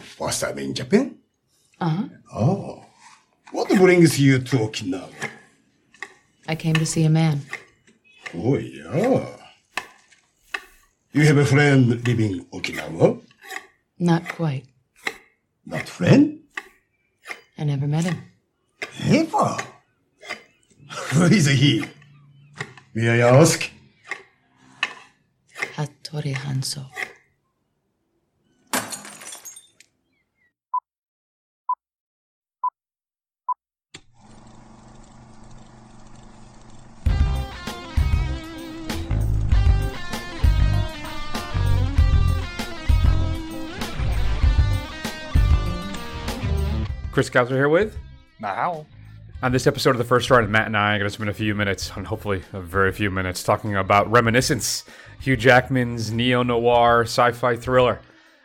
First time in Japan? Uh huh. Oh. What brings you to Okinawa? I came to see a man. Oh, yeah. You have a friend living in Okinawa? Not quite. Not friend? I never met him. Never. Who is he? May I ask? Hattori Hanzo. Chris Kouser here with. Matt Howell. On this episode of the first run, Matt and I are going to spend a few minutes, and hopefully a very few minutes, talking about Reminiscence, Hugh Jackman's neo noir sci fi thriller.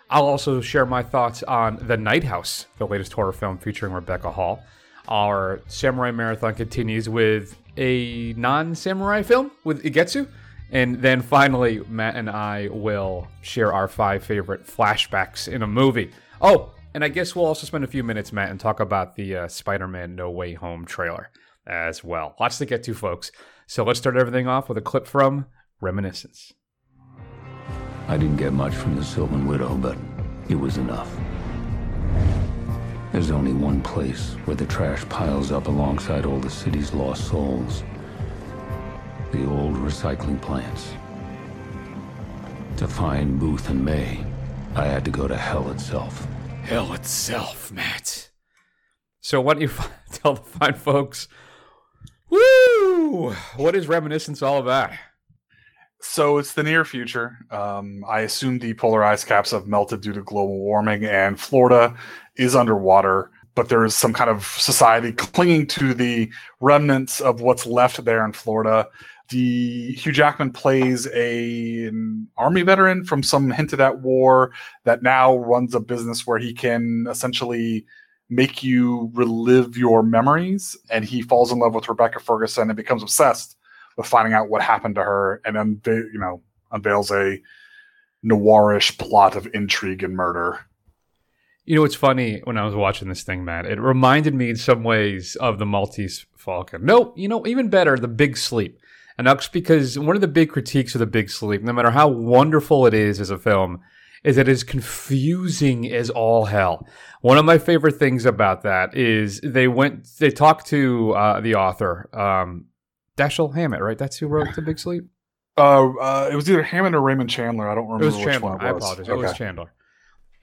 I'll also share my thoughts on The Night House, the latest horror film featuring Rebecca Hall. Our samurai marathon continues with a non samurai film with Ugetsu. And then finally, Matt and I will share our five favorite flashbacks in a movie. Oh, and I guess we'll also spend a few minutes, Matt, and talk about the uh, Spider Man No Way Home trailer as well. Lots to get to, folks. So let's start everything off with a clip from Reminiscence. I didn't get much from the Sylvan Widow, but it was enough. There's only one place where the trash piles up alongside all the city's lost souls the old recycling plants. To find Boothe and Mae, I had to go to hell itself. Hell itself, Matt. So why don't you tell the fine folks, woo, what is Reminiscence all about? So it's the near future. Um, I assume the polar ice caps have melted due to global warming, and Florida is underwater. But there is some kind of society clinging to the remnants of what's left there in Florida. The Hugh Jackman plays a an army veteran from some hinted at war that now runs a business where he can essentially make you relive your memories. And he falls in love with Rebecca Ferguson and becomes obsessed with finding out what happened to her, and then you know unveils a noirish plot of intrigue and murder. You know, it's funny when I was watching this thing, Matt. It reminded me in some ways of the Maltese Falcon. No, you know, even better, the Big Sleep. And that's because one of the big critiques of the Big Sleep, no matter how wonderful it is as a film, is that it's confusing as all hell. One of my favorite things about that is they went, they talked to uh, the author, um, Dashiell Hammett, right? That's who wrote The Big Sleep. Uh, uh, it was either Hammond or Raymond Chandler. I don't remember It was which Chandler. one it I was. apologize. It was Chandler.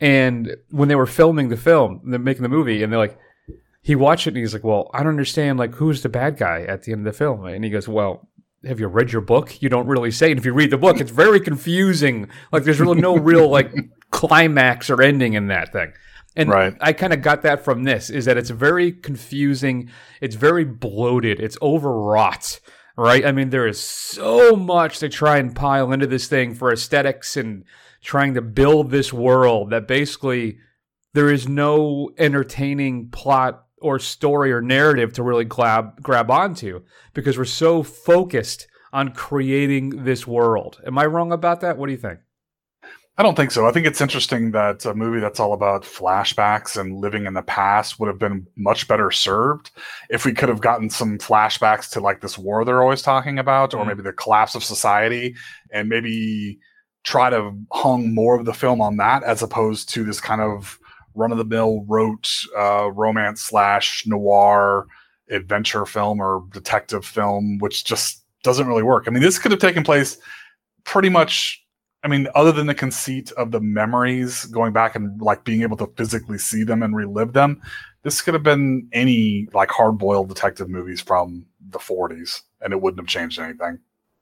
And when they were filming the film, they're making the movie, and they're like, he watched it and he's like, "Well, I don't understand. Like, who's the bad guy at the end of the film?" And he goes, "Well, have you read your book? You don't really say. And if you read the book, it's very confusing. Like, there's really no real like climax or ending in that thing." And Right. I kind of got that from this is that it's very confusing. It's very bloated. It's overwrought, right? I mean, there is so much to try and pile into this thing for aesthetics and trying to build this world that basically there is no entertaining plot or story or narrative to really grab grab onto because we're so focused on creating this world. Am I wrong about that? What do you think? I don't think so. I think it's interesting that a movie that's all about flashbacks and living in the past would have been much better served if we could have gotten some flashbacks to like this war they're always talking about, or Mm. maybe the collapse of society, and maybe try to hung more of the film on that as opposed to this kind of run of the mill rote uh, romance slash noir adventure film or detective film, which just doesn't really work. I mean, this could have taken place pretty much I mean, other than the conceit of the memories going back and like being able to physically see them and relive them, this could have been any like hard boiled detective movies from the 40s and it wouldn't have changed anything.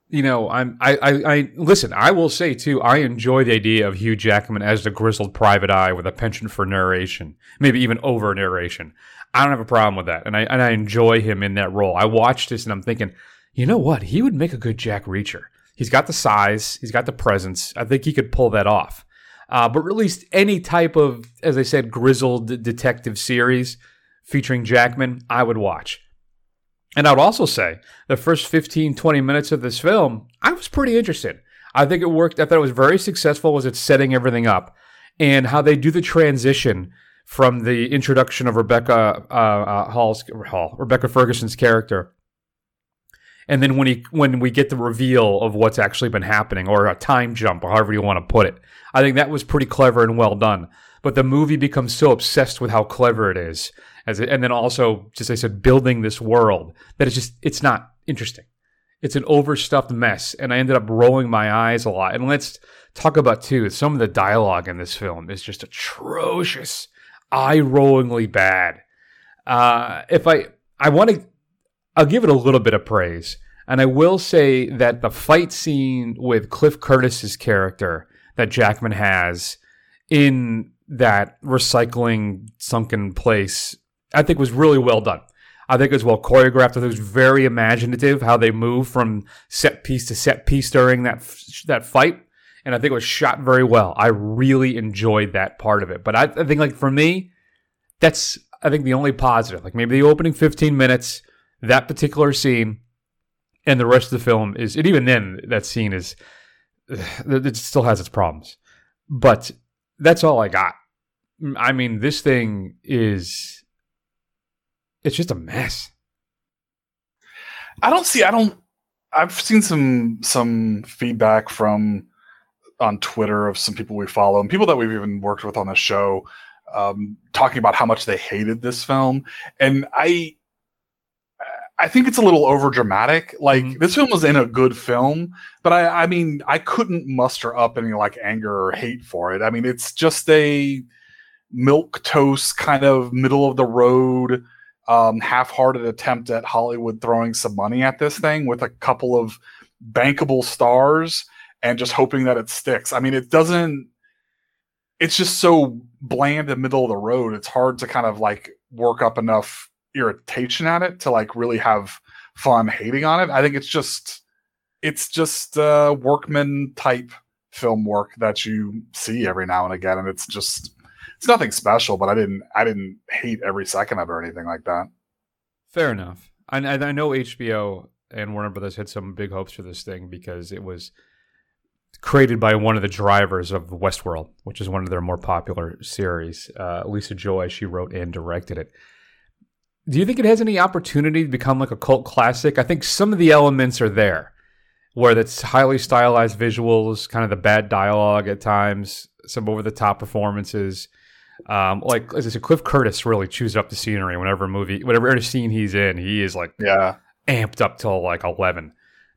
You know, I'm I, I I listen, I will say too, I enjoy the idea of Hugh Jackman as the grizzled private eye with a penchant for narration, maybe even over narration. I don't have a problem with that. And I and I enjoy him in that role. I watched this and I'm thinking, you know what? He would make a good Jack Reacher. He's got the size, he's got the presence. I think he could pull that off. Uh, but released any type of, as I said, grizzled detective series featuring Jackman, I would watch. And I would also say the first 15, 20 minutes of this film, I was pretty interested. I think it worked. I thought it was very successful as it's setting everything up. and how they do the transition from the introduction of Rebecca uh, uh, Hall's Hall, Rebecca Ferguson's character, and then when he when we get the reveal of what's actually been happening, or a time jump, or however you want to put it, I think that was pretty clever and well done. But the movie becomes so obsessed with how clever it is, as it, and then also, just I said, building this world that it's just it's not interesting. It's an overstuffed mess, and I ended up rolling my eyes a lot. And let's talk about too some of the dialogue in this film is just atrocious, eye-rollingly bad. Uh, if I I want to, I'll give it a little bit of praise, and I will say that the fight scene with Cliff Curtis's character that Jackman has in that recycling sunken place, I think was really well done. I think it was well choreographed. I think it was very imaginative how they move from set piece to set piece during that that fight, and I think it was shot very well. I really enjoyed that part of it. But I, I think like for me, that's I think the only positive. Like maybe the opening fifteen minutes, that particular scene, and the rest of the film is. And even then, that scene is it still has its problems. But that's all I got. I mean, this thing is it's just a mess. I don't see. I don't. I've seen some some feedback from on Twitter of some people we follow and people that we've even worked with on the show, um, talking about how much they hated this film, and I. I think it's a little over dramatic. Like mm-hmm. this film was in a good film, but I, I mean, I couldn't muster up any like anger or hate for it. I mean, it's just a milk toast kind of middle of the road um, half-hearted attempt at Hollywood throwing some money at this thing with a couple of bankable stars and just hoping that it sticks. I mean, it doesn't. It's just so bland and middle of the road. It's hard to kind of like work up enough irritation at it to like really have fun hating on it. I think it's just it's just uh, workman type film work that you see every now and again, and it's just it's nothing special, but I didn't I didn't hate every second of it or anything like that. Fair enough. I, I know HBO and Warner Brothers had some big hopes for this thing because it was created by one of the drivers of Westworld, which is one of their more popular series. Uh, Lisa Joy, she wrote and directed it. Do you think it has any opportunity to become like a cult classic? I think some of the elements are there, where it's highly stylized visuals, kind of the bad dialogue at times, some over the top performances. Um, like as I said, Cliff Curtis really chews up the scenery whenever a movie, whatever scene he's in, he is like yeah amped up till like eleven.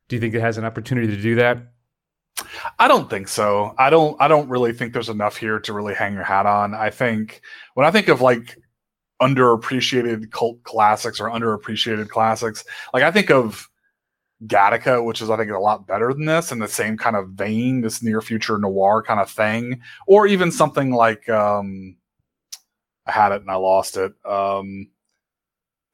Do you think it has an opportunity to do that? I don't think so. I don't. I don't really think there's enough here to really hang your hat on. I think when I think of like underappreciated cult classics or underappreciated classics, like I think of Gattaca, which is I think a lot better than this, in the same kind of vein, this near future noir kind of thing, or even something like um, I had it and I lost it. Um,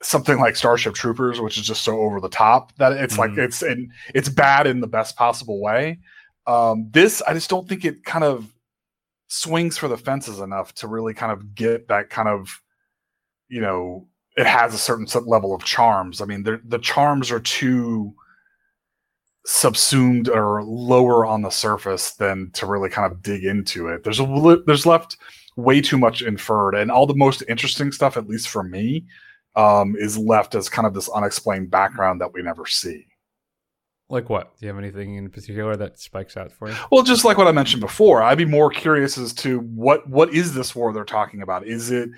something like Starship Troopers, which is just so over the top that it's mm-hmm. like it's in, it's bad in the best possible way. Um, this I just don't think it kind of swings for the fences enough to really kind of get that kind of you know it has a certain level of charms. I mean, the charms are too subsumed or lower on the surface than to really kind of dig into it. There's a there's left way too much inferred, and all the most interesting stuff, at least for me, um, is left as kind of this unexplained background that we never see. Like what? Do you have anything in particular that spikes out for you? Well, just like what I mentioned before, I'd be more curious as to what what is this war they're talking about? Is it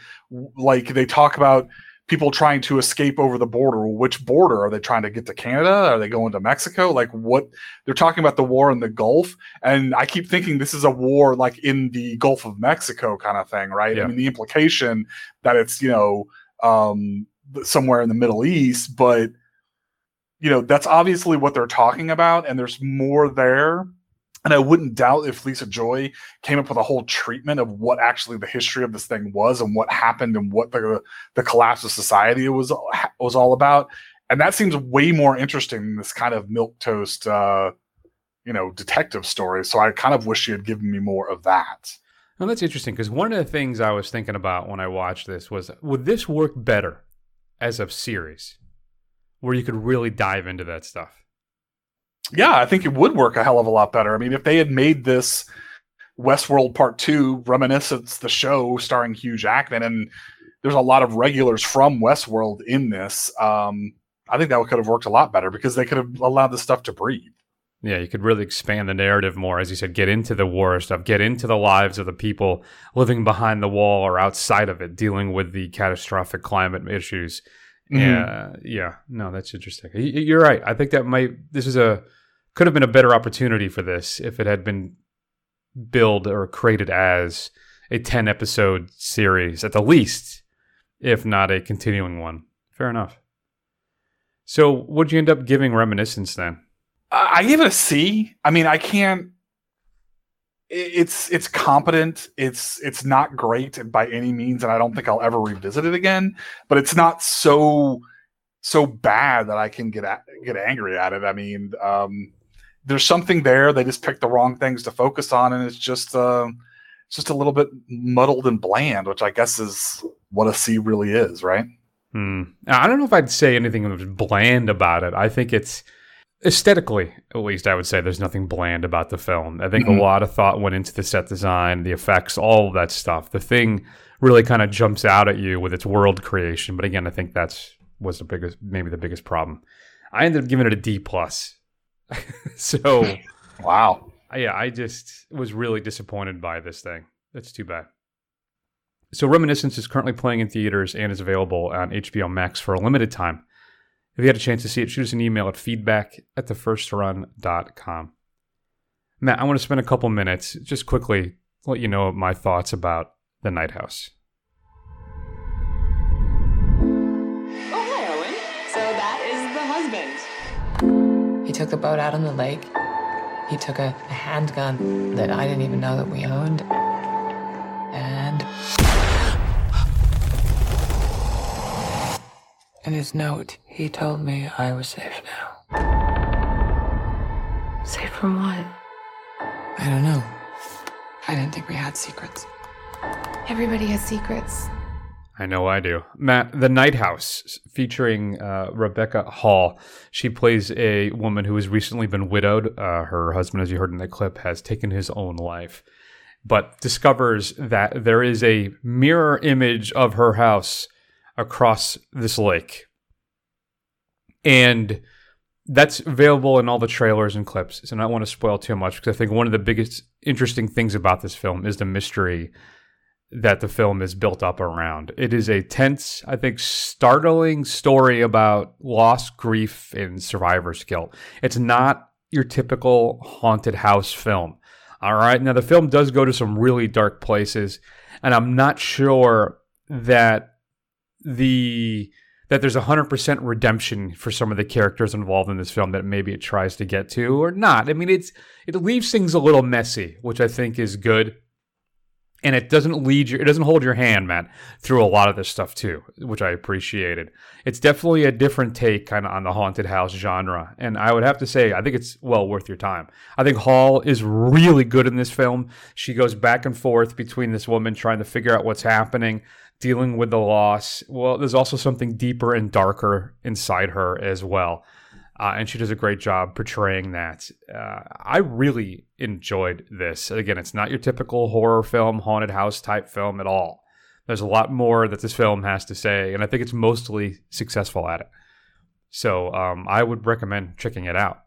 like they talk about people trying to escape over the border. Which border are they trying to get to Canada? Are they going to Mexico? Like what they're talking about the war in the Gulf, and I keep thinking this is a war like in the Gulf of Mexico kind of thing, right? Yeah. I mean, the implication that it's you know um, somewhere in the Middle East, but you know that's obviously what they're talking about, and there's more there and I wouldn't doubt if Lisa Joy came up with a whole treatment of what actually the history of this thing was and what happened and what the the collapse of society was was all about. And that seems way more interesting than this kind of milk toast, uh, you know, detective story. So I kind of wish she had given me more of that. Well, that's interesting because one of the things I was thinking about when I watched this was would this work better as a series where you could really dive into that stuff? yeah, I think it would work a hell of a lot better. I mean, if they had made this Westworld Part Two, Reminiscence, the show starring Hugh Jackman, and there's a lot of regulars from Westworld in this. Um, I think that could have worked a lot better because they could have allowed the stuff to breathe. Yeah, you could really expand the narrative more, as you said, get into the war stuff, get into the lives of the people living behind the wall or outside of it, dealing with the catastrophic climate issues. Mhm. Yeah, yeah, no, that's interesting. Y- y- You're right. I think that might this is a could have been a better opportunity for this if it had been billed or created as a ten episode series at the least, if not a continuing one. Fair enough. So, what'd you end up giving Reminiscence then? I I give it a C. I mean, I can't. It's it's competent. It's it's not great by any means, and I don't think I'll ever revisit it again. But it's not so so bad that I can get at, get angry at it. I mean, um, there's something there. They just picked the wrong things to focus on, and it's just uh, it's just a little bit muddled and bland, which I guess is what a C really is, right? Hmm. I don't know if I'd say anything bland about it. I think it's aesthetically, at least, I would say there's nothing bland about the film. I think Mhm. a lot of thought went into the set design, the effects, all of that stuff. The thing really kind of jumps out at you with its world creation. But again, I think that's was the biggest, maybe the biggest problem. I ended up giving it a D plus. so Wow. yeah, I just was really disappointed by this thing. That's too bad. So Reminiscence is currently playing in theaters and is available on HBO Max for a limited time. If you had a chance to see it, shoot us an email at feedback at thefirstrun.com. Matt, I want to spend a couple minutes just quickly let you know my thoughts about The Night House. Oh, hi, Owen. So that is the husband. He took the boat out on the lake. He took a, a handgun that I didn't even know that we owned. In his note, he told me I was safe now. Safe from what? I don't know. I didn't think we had secrets. Everybody has secrets. I know I do. Matt, The Night House, featuring uh, Rebecca Hall. She plays a woman who has recently been widowed. Uh, her husband, as you heard in the clip, has taken his own life, but discovers that there is a mirror image of her house across this lake. And that's available in all the trailers and clips. So I don't want to spoil too much because I think one of the biggest interesting things about this film is the mystery that the film is built up around. It is a tense, I think, startling story about loss, grief, and survivor's guilt. It's not your typical haunted house film. All right. Now, the film does go to some really dark places, and I'm not sure that the that there's 100% redemption for some of the characters involved in this film that maybe it tries to get to or not. I mean, it's it leaves things a little messy, which I think is good. And it doesn't lead you it doesn't hold your hand Matt, through a lot of this stuff too which i appreciated. It's definitely a different take kind of on the haunted house genre. And i would have to say i think it's well worth your time. I think hall is really good in this film. She goes back and forth between this woman trying to figure out what's happening dealing with the loss well there's also something deeper and darker inside her as well uh, and she does a great job portraying that. Uh, I really enjoyed this. Again, it's not your typical horror film, haunted house type film at all. There's a lot more that this film has to say, and I think it's mostly successful at it. So um, I would recommend checking it out.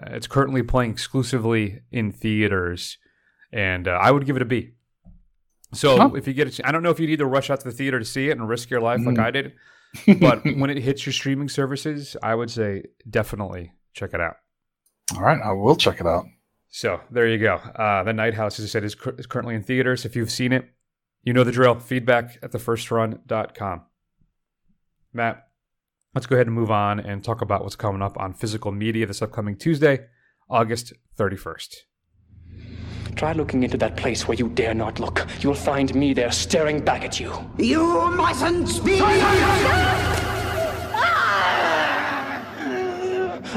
Uh, it's currently playing exclusively in theaters, and uh, I would give it a B. So Huh. if you get, a ch- I don't know if you'd either rush out to the theater to see it and risk your life like Mm. I did, but when it hits your streaming services, I would say definitely check it out. All right, I will check it out. So there you go. Uh, the Night House, as I said, is, cur- is currently in theaters. If you've seen it, you know the drill. Feedback at thefirstrun.com. Matt, let's go ahead and move on and talk about what's coming up on physical media this upcoming Tuesday, August 31st. Try looking into that place where you dare not look. You will find me there staring back at you. You mustn't speak!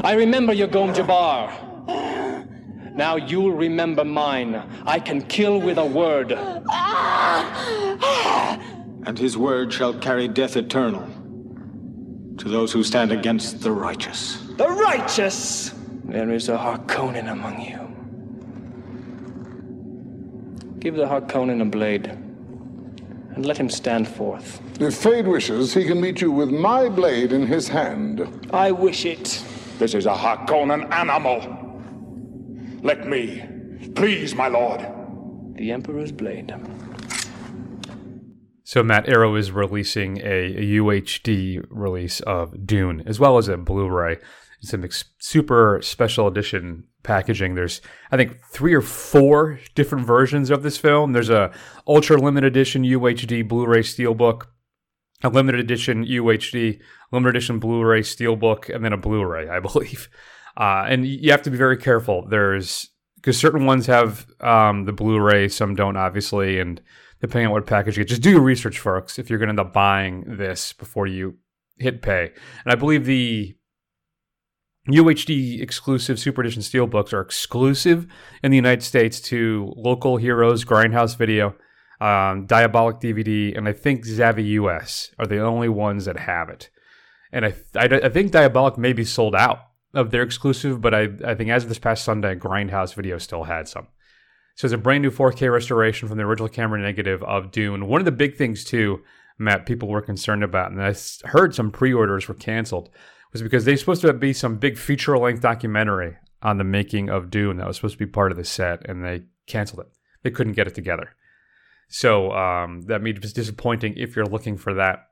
I remember your Gom Jabbar. Now you'll remember mine. I can kill with a word. and his word shall carry death eternal to those who stand against the righteous. The righteous! There is a Harkonnen among you. Give the Harkonnen a blade, and let him stand forth. If Feyd wishes, he can meet you with my blade in his hand. I wish it. This is a Harkonnen animal. Let me. Please, my lord. The Emperor's blade. So Matt Arrow is releasing a, a UHD release of Dune, as well as a Blu-ray. Some ex- super special edition packaging. There's, I think, three or four different versions of this film. There's a ultra limited edition UHD Blu-ray Steelbook, a limited edition UHD, limited edition Blu-ray Steelbook, and then a Blu-ray, I believe. Uh, and you have to be very careful. There's because certain ones have um, the Blu-ray, some don't, obviously, and depending on what package you get, just do your research, folks. If you're going to end up buying this before you hit pay, and I believe the UHD exclusive Super Edition Steelbooks are exclusive in the United States to Local Heroes, Grindhouse Video, um, Diabolic DVD, and I think Zavvi US are the only ones that have it. And I, I, I think Diabolic may be sold out of their exclusive, but I, I think as of this past Sunday, Grindhouse Video still had some. So it's a brand new 4K restoration from the original camera negative of Dune. One of the big things too, Matt, people were concerned about, and I heard some pre-orders were canceled, was because they're supposed to be some big feature-length documentary on the making of Dune that was supposed to be part of the set, and they canceled it. They couldn't get it together. So um, that made it disappointing if you're looking for that.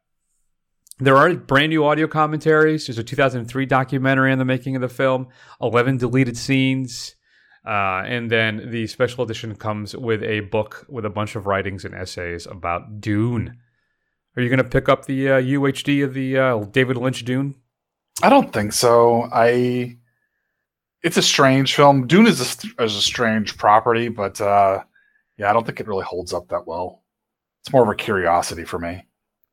There are brand new audio commentaries. There's a 2003 documentary on the making of the film, 11 deleted scenes. Uh, and then the special edition comes with a book with a bunch of writings and essays about Dune. Are you going to pick up the uh, UHD of the uh, David Lynch Dune? I don't think so. I. It's a strange film. Dune is a, is a strange property, but uh, yeah, I don't think it really holds up that well. It's more of a curiosity for me.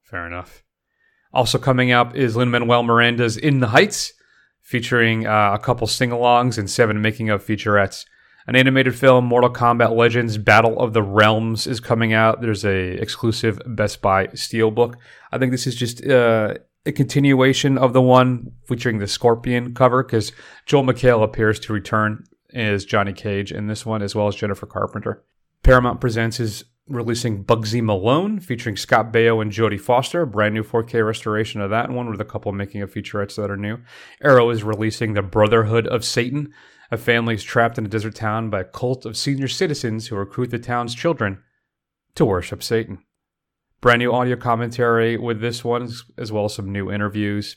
Fair enough. Also coming up is Lin Manuel Miranda's In the Heights, featuring uh, a couple sing alongs and seven making of featurettes. An animated film, Mortal Kombat Legends Battle of the Realms, is coming out. There's a exclusive Best Buy Steelbook. I think this is just uh, a continuation of the one featuring the Scorpion cover because Joel McHale appears to return as Johnny Cage in this one, as well as Jennifer Carpenter. Paramount Presents is releasing Bugsy Malone, featuring Scott Baio and Jodie Foster, a brand new 4K restoration of that one with a couple making of featurettes that are new. Arrow is releasing The Brotherhood of Satan. A family is trapped in a desert town by a cult of senior citizens who recruit the town's children to worship Satan. Brand new audio commentary with this one, as well as some new interviews.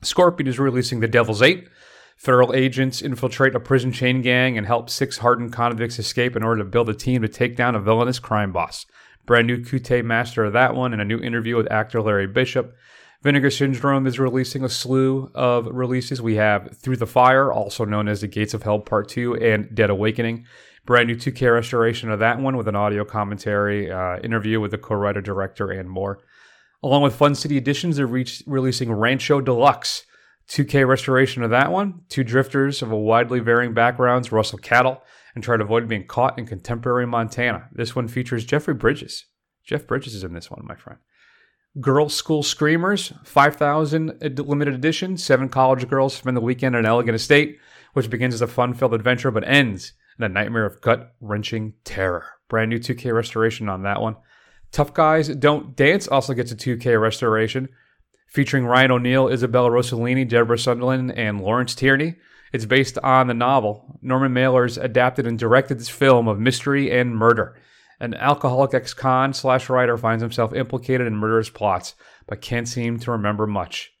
Scorpion is releasing The Devil's Eight. Federal agents infiltrate a prison chain gang and help six hardened convicts escape in order to build a team to take down a villainous crime boss. Brand new 2K master of that one, and a new interview with actor Larry Bishop. Vinegar Syndrome is releasing a slew of releases. We have Through the Fire, also known as The Gates of Hell Part 2, and Dead Awakening. Brand new 2K restoration of that one with an audio commentary, uh, interview with the co writer director, and more. Along with Fun City Editions, they're re- releasing Rancho Deluxe. 2K restoration of that one. Two drifters of a widely varying backgrounds rustle cattle and try to avoid being caught in contemporary Montana. This one features Jeffrey Bridges. Jeff Bridges is in this one, my friend. Girl School Screamers, 5,000 limited edition. Seven college girls spend the weekend in an elegant estate, which begins as a fun filled adventure but ends in a nightmare of gut wrenching terror. Brand new 2K restoration on that one. Tough Guys Don't Dance also gets a 2K restoration featuring Ryan O'Neal, Isabella Rossellini, Deborah Sunderland, and Lawrence Tierney. It's based on the novel. Norman Mailer's adapted and directed this film of mystery and murder. An alcoholic ex-con slash writer finds himself implicated in murderous plots, but can't seem to remember much.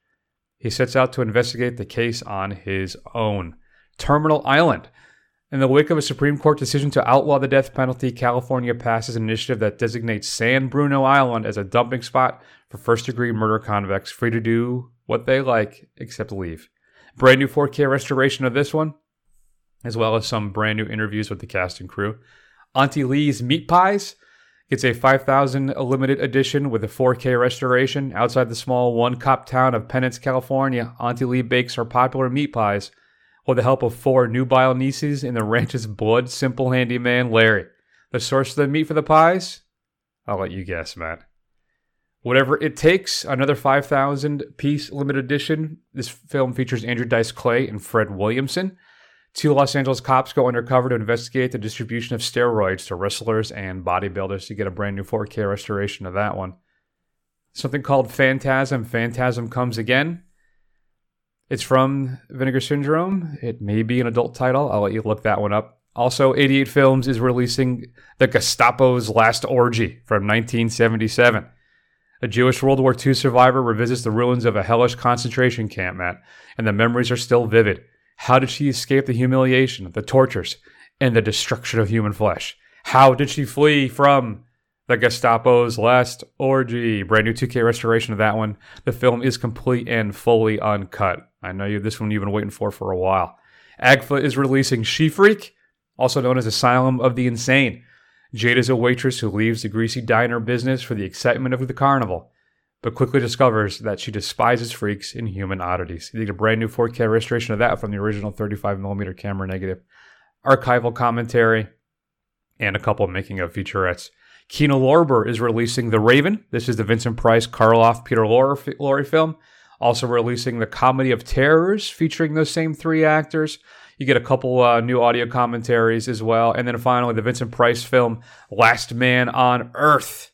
He sets out to investigate the case on his own. Terminal Island. In the wake of a Supreme Court decision to outlaw the death penalty, California passes an initiative that designates San Bruno Island as a dumping spot for first degree murder convicts, free to do what they like except leave. Brand new 4K restoration of this one, as well as some brand new interviews with the cast and crew. Auntie Lee's Meat Pies gets a 5,000 limited edition with a 4K restoration. Outside the small one cop town of Penance, California, Auntie Lee bakes her popular meat pies with the help of four nubile nieces and the ranch's blood simple handyman Larry. The source of the meat for the pies? I'll let you guess, Matt. Whatever it takes, another 5,000 piece limited edition. This film features Andrew Dice Clay and Fred Williamson. Two Los Angeles cops go undercover to investigate the distribution of steroids to wrestlers and bodybuilders. You get a brand new 4K restoration of that one. Something called Phantasm. Phantasm comes again. It's from Vinegar Syndrome. It may be an adult title. I'll let you look that one up. Also, 88 Films is releasing The Gestapo's Last Orgy from 1977. A Jewish World War II survivor revisits the ruins of a hellish concentration camp, Matt, and the memories are still vivid. How did she escape the humiliation, the tortures, and the destruction of human flesh? How did she flee from the Gestapo's last orgy? Brand new 2K restoration of that one. The film is complete and fully uncut. I know you this one you've been waiting for for a while. Agfa is releasing She Freak, also known as Asylum of the Insane. Jade is a waitress who leaves the greasy diner business for the excitement of the carnival, but quickly discovers that she despises freaks and human oddities. You get a brand new 4K restoration of that from the original 35mm camera negative, archival commentary, and a couple making of featurettes. Kino Lorber is releasing The Raven. This is the Vincent Price, Karloff, Peter Lorre film. Also releasing The Comedy of Terrors, featuring those same three actors. You get a couple uh, new audio commentaries as well. And then finally, the Vincent Price film, Last Man on Earth.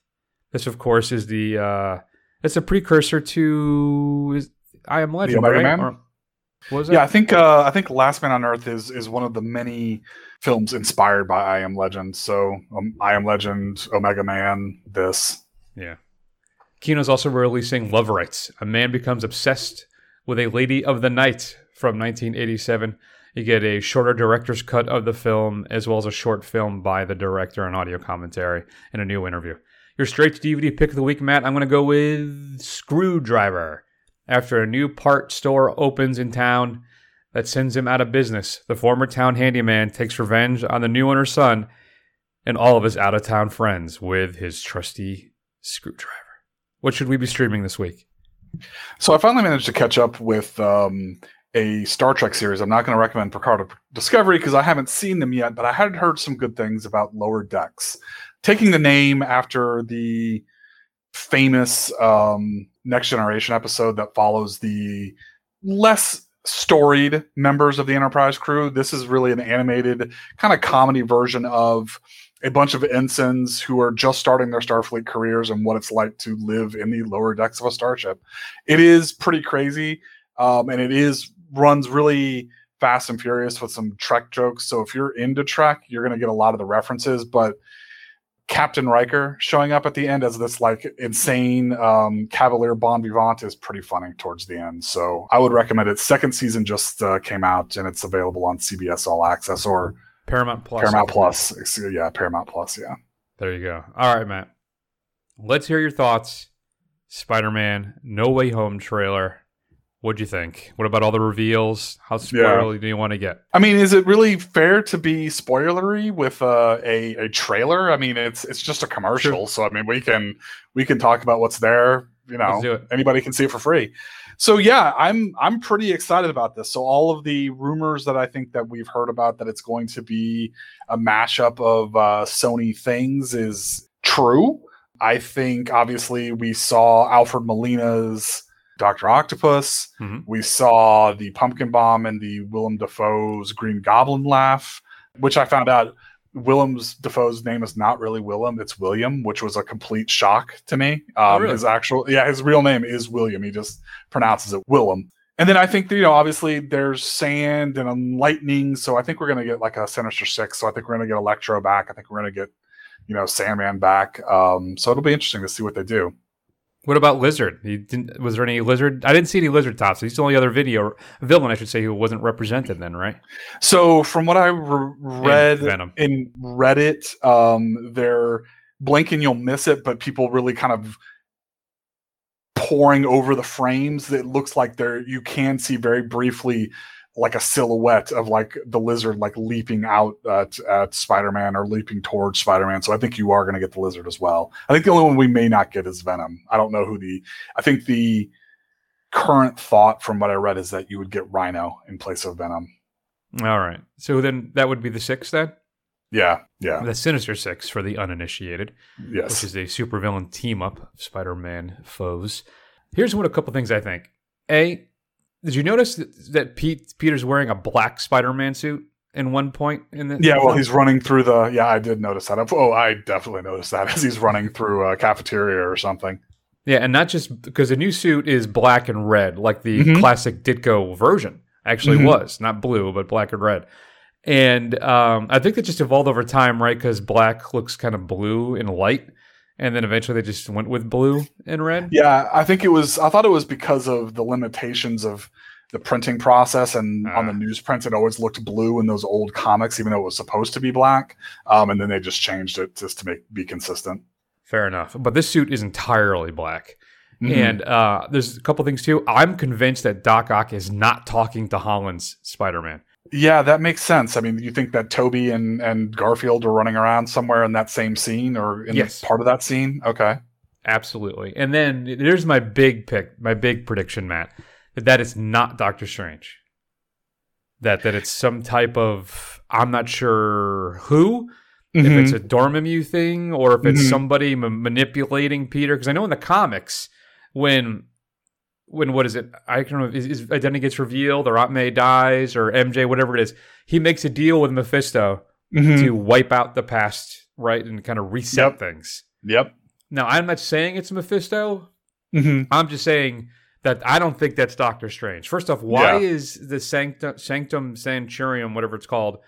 This, of course, is the uh, it's a precursor to is, I Am Legend, right? Man? Or- what was it? Yeah, I think uh, I think Last Man on Earth is is one of the many films inspired by I Am Legend. So um, I Am Legend, Omega Man, this. Yeah. Kino's also releasing Love Rites. A man becomes obsessed with a lady of the night from 1987. You get a shorter director's cut of the film, as well as a short film by the director and audio commentary and a new interview. Your straight to DVD pick of the week, Matt, I'm going to go with Screwdriver. After a new part store opens in town that sends him out of business, the former town handyman takes revenge on the new owner's son and all of his out of town friends with his trusty screwdriver. What should we be streaming this week? So I finally managed to catch up with um, a Star Trek series. I'm not going to recommend Picard Discovery because I haven't seen them yet, but I had heard some good things about Lower Decks. Taking the name after the famous um, Next Generation episode that follows the less storied members of the Enterprise crew, this is really an animated kind of comedy version of a bunch of ensigns who are just starting their Starfleet careers and what it's like to live in the lower decks of a starship. It is pretty crazy, um, and it is runs really fast and furious with some Trek jokes. So if you're into Trek, you're going to get a lot of the references. But Captain Riker showing up at the end as this like insane um, Cavalier bon vivant is pretty funny towards the end. So I would recommend it. Second season just uh, came out and it's available on CBS All Access or Paramount Plus. Paramount Plus. Yeah, Paramount Plus. Yeah. There you go. All right, Matt. Let's hear your thoughts. Spider Man No Way Home trailer. What'd you think? What about all the reveals? How spoilery do you want to get? I mean, is it really fair to be spoilery with uh, a a trailer? I mean, it's it's just a commercial, so I mean, we can we can talk about what's there. You know, anybody can see it for free. So yeah, I'm I'm pretty excited about this. So all of the rumors that I think that we've heard about that it's going to be a mashup of uh, Sony things is true. I think obviously we saw Alfred Molina's Doctor Octopus. Mhm. We saw the Pumpkin Bomb and the Willem Dafoe's Green Goblin laugh, which I found out Willem's Dafoe's name is not really Willem, it's William, which was a complete shock to me. Um, Oh, really? His actual, yeah, his real name is William. He just pronounces it Willem. And then I think that, you know, obviously there's sand and lightning, so I think we're going to get like a Sinister Six. So I think we're going to get Electro back. I think we're going to get, you know, Sandman back. Um, so it'll be interesting to see what they do. What about Lizard? He didn't, was there any Lizard? I didn't see any Lizard tops. He's the only other video villain, I should say, who wasn't represented then, right? So from what I re- read Venom. in Reddit, um, they're blink and you'll miss it, but people really kind of pouring over the frames. It looks like there you can see very briefly like a silhouette of like the lizard like leaping out at, at Spider-Man or leaping towards Spider-Man. So I think you are going to get the lizard as well. I think the only one we may not get is Venom. I don't know who the I think the current thought from what I read is that you would get Rhino in place of Venom. All right. So then that would be the six then? Yeah, yeah. The Sinister Six for the uninitiated. Yes. Which is a supervillain team up of Spider Man foes. Here's what a couple things I think. A, Did you notice that, that Pete Peter's wearing a black Spider-Man suit in one point in the Yeah, well, he's running through the. Yeah, I did notice that. Oh, I definitely noticed that as he's running through a cafeteria or something. Yeah, and not just because the new suit is black and red, like the Mhm. classic Ditko version actually Mhm. was, not blue, but black and red. And um, I think that just evolved over time, right? Because black looks kind of blue in light, and then eventually they just went with blue and red. Yeah, I think it was. I thought it was because of the limitations of the printing process, and on the newsprint, it always looked blue in those old comics, even though it was supposed to be black. Um, and then they just changed it just to make be consistent. Fair enough. But this suit is entirely black. Mhm. And uh, there's a couple things too. I'm convinced that Doc Ock is not talking to Holland's Spider Man. Yeah, that makes sense. I mean, you think that Tobey and, and Garfield are running around somewhere in that same scene or in Yes. part of that scene? Okay. Absolutely. And then there's my big pick, my big prediction, Matt, that that is not Doctor Strange. That that it's some type of I'm not sure who, if Mhm. it's a Dormammu thing or if it's Mhm. somebody ma- manipulating Peter. Because I know in the comics when when what is it? I don't know. His identity gets revealed, or May dies, or MJ, whatever it is. He makes a deal with Mephisto Mhm. to wipe out the past, right, and kind of reset Yep. things. Yep. Now, I'm not saying it's Mephisto. Mhm. I'm just saying that I don't think that's Doctor Strange. First off, why Yeah. is the Sanctum, Sanctum Sanctorium, whatever it's called,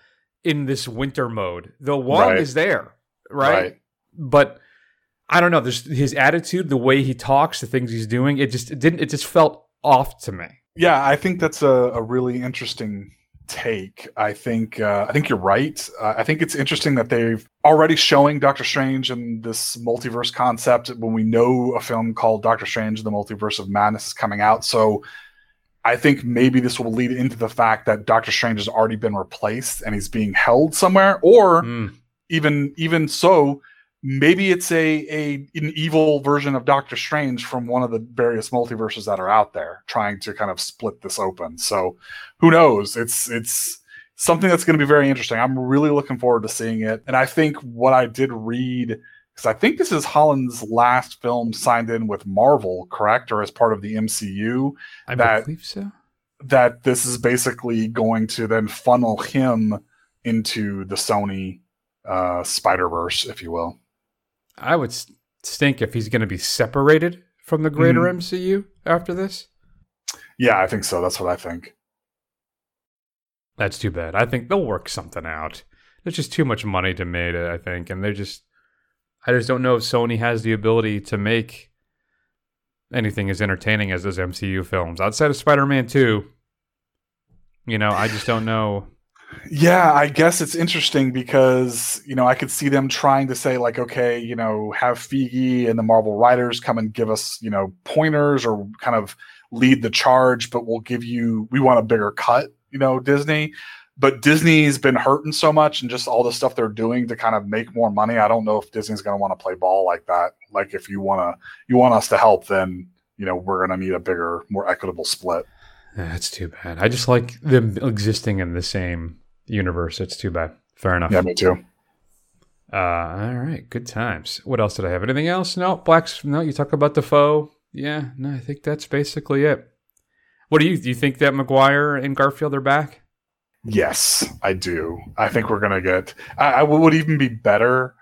in this winter mode? The Wong Right. is there, right? Right. But I don't know. There's his attitude, the way he talks, the things he's doing. It just it didn't. It just felt off to me. Yeah, I think that's a, a really interesting take. I think uh, I think you're right. Uh, I think it's interesting that they've already showing Doctor Strange and this multiverse concept when we know a film called Doctor Strange: The Multiverse of Madness is coming out. So I think maybe this will lead into the fact that Doctor Strange has already been replaced and he's being held somewhere, or Mm. even even so maybe it's a, a an evil version of doctor strange from one of the various multiverses that are out there trying to kind of split this open. So who knows? It's it's something that's going to be very interesting. I'm really looking forward to seeing it. And i think what i did read because i think this is holland's last film signed in with marvel correct? Or as part of the mcu I that believe so. that this is basically going to then funnel him into the Sony uh, Spider Verse, if you will. I would stink if he's going to be separated from the greater Mhm. MCU after this. Yeah, I think so. That's what I think. That's too bad. I think they'll work something out. There's just too much money to make it, I think, and they're just. I just don't know if Sony has the ability to make anything as entertaining as those MCU films outside of Spider-Man Two. You know, I just don't know. Yeah, I guess it's interesting because you know I could see them trying to say like, okay, you know, have Feige and the Marvel writers come and give us you know pointers or kind of lead the charge, but we'll give you we want a bigger cut, you know, Disney. But Disney's been hurting so much and just all the stuff they're doing to kind of make more money. I don't know if Disney's going to want to play ball like that. Like if you want to you want us to help, then you know we're going to need a bigger, more equitable split. That's too bad. I just like them existing in the same universe. It's too bad. Fair enough. Yeah, me too. Uh, all right, good times. What else did I have? Anything else? No, blacks. No, you talk about Dafoe. Yeah, no, I think that's basically it. What do you do? You think that Maguire and Garfield are back? Yes, I do. I think we're gonna get. I, I would even be better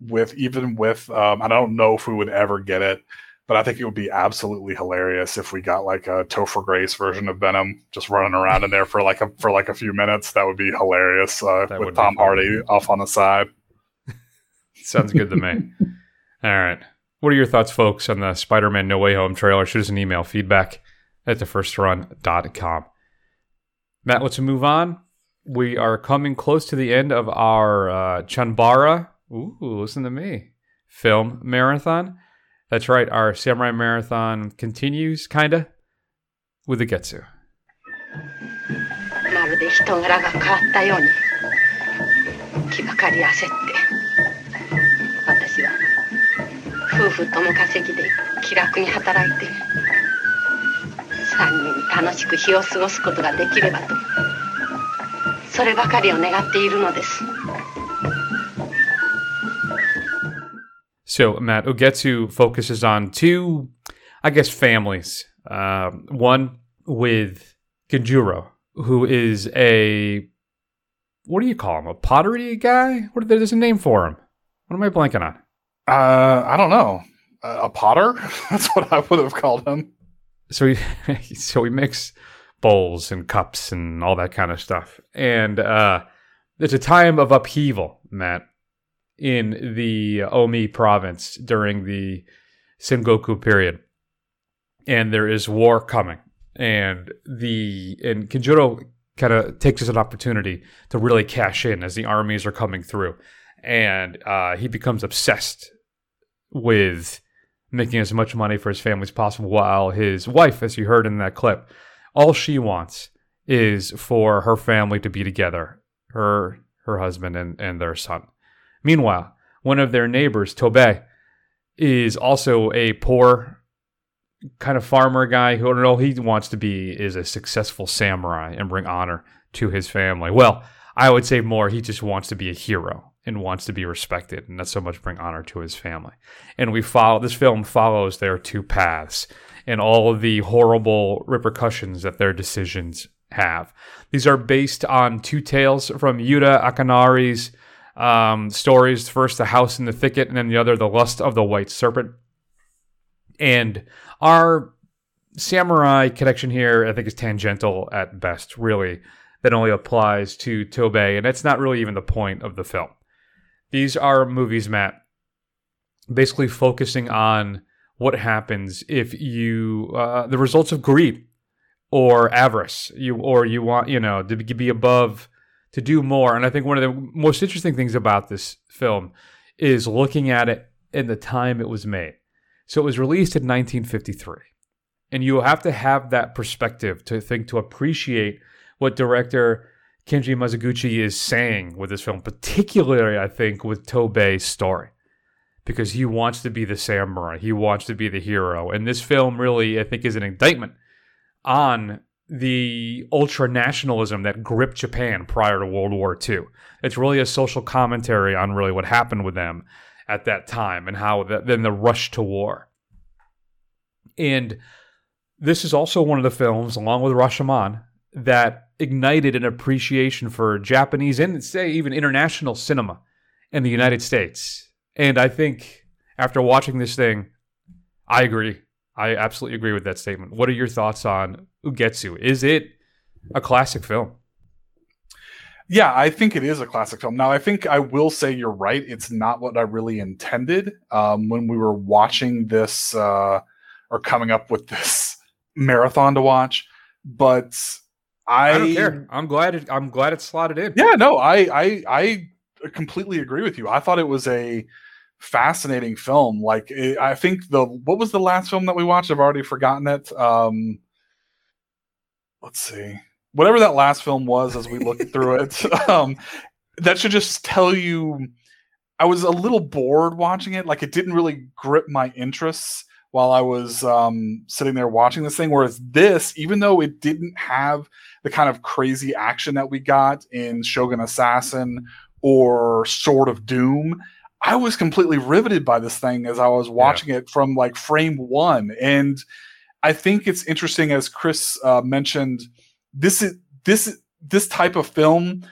with even with. Um, I don't know if we would ever get it, but I think it would be absolutely hilarious if we got like a Topher Grace version of Venom just running around in there for like a for like a few minutes. That would be hilarious uh, with Tom. Hardy off on the side. Sounds good to me. All right. What are your thoughts, folks, on the Spider Man No Way Home trailer? Shoot us an email feedback at thefirstrun.com. Matt, let's move on. We are coming close to the end of our uh, Chanbara, ooh, listen to me, film marathon. That's right, our samurai marathon continues, kinda, with the Getsu. まるで人柄が変わったように気ばかり焦って私は夫婦共稼ぎで気楽に働いて3人楽しく日を過ごすことができればとそればかりを願っているのです So, Matt, Ugetsu focuses on two, I guess, families. Uh, one with Genjuro, who is a what do you call him? A pottery guy? What there's a name for him. What am I blanking on? Uh, I don't know. Uh, a potter? That's what I would have called him. So he so he makes bowls and cups and all that kind of stuff. And uh, it's a time of upheaval, Matt, in the Omi province during the Sengoku period. And there is war coming. And the and Genjuro kind of takes as an opportunity to really cash in as the armies are coming through. And uh, he becomes obsessed with making as much money for his family as possible while his wife, as you heard in that clip, all she wants is for her family to be together, her her husband and, and their son. Meanwhile, one of their neighbors, Tobey, is also a poor kind of farmer guy who all he wants to be is a successful samurai and bring honor to his family. Well, I would say more he just wants to be a hero and wants to be respected and not so much bring honor to his family. And we follow this film follows their two paths and all of the horrible repercussions that their decisions have. These are based on two tales from Ueda Akinari's um, stories. First, The House in the Thicket, and then the other, The Lust of the White Serpent. And our samurai connection here, I think, is tangential at best, really. That only applies to Tobey, and that's not really even the point of the film. These are movies, Matt, basically focusing on what happens if you uh, the results of greed or avarice you or you want you know to be above to do more and i think one of the most interesting things about this film is looking at it in the time it was made so it was released in 1953 and you have to have that perspective to think to appreciate what director Kenji Mizoguchi is saying with this film, particularly I think with Tobey's story because he wants to be the samurai. He wants to be the hero. And this film really, I think, is an indictment on the ultra nationalism that gripped Japan prior to World War II. It's really a social commentary on really what happened with them at that time and how the, then the rush to war. And this is also one of the films, along with Rashomon, that ignited an appreciation for Japanese and say even international cinema in the United States and I think after watching this thing, I agree. I absolutely agree with that statement. What are your thoughts on Ugetsu? Is it a classic film? Yeah, I think it is a classic film. Now, I think I will say you're right. It's not what I really intended um, when we were watching this uh, or coming up with this marathon to watch. But I, I don't care. I'm glad. It, I'm glad it's slotted in. Yeah, no, I, I, I completely agree with you. I thought it was a fascinating film. Like it, I think the what was the last film that we watched? I've already forgotten it. Um, let's see, whatever that last film was. As we looked through it, um, that should just tell you. I was a little bored watching it. Like it didn't really grip my interests while I was um, sitting there watching this thing. Whereas this, even though it didn't have the kind of crazy action that we got in Shogun Assassin or Sword of Doom, I was completely riveted by this thing as I was watching yeah. it from like frame one. And I think it's interesting, as Chris uh, mentioned, this is this this type of film.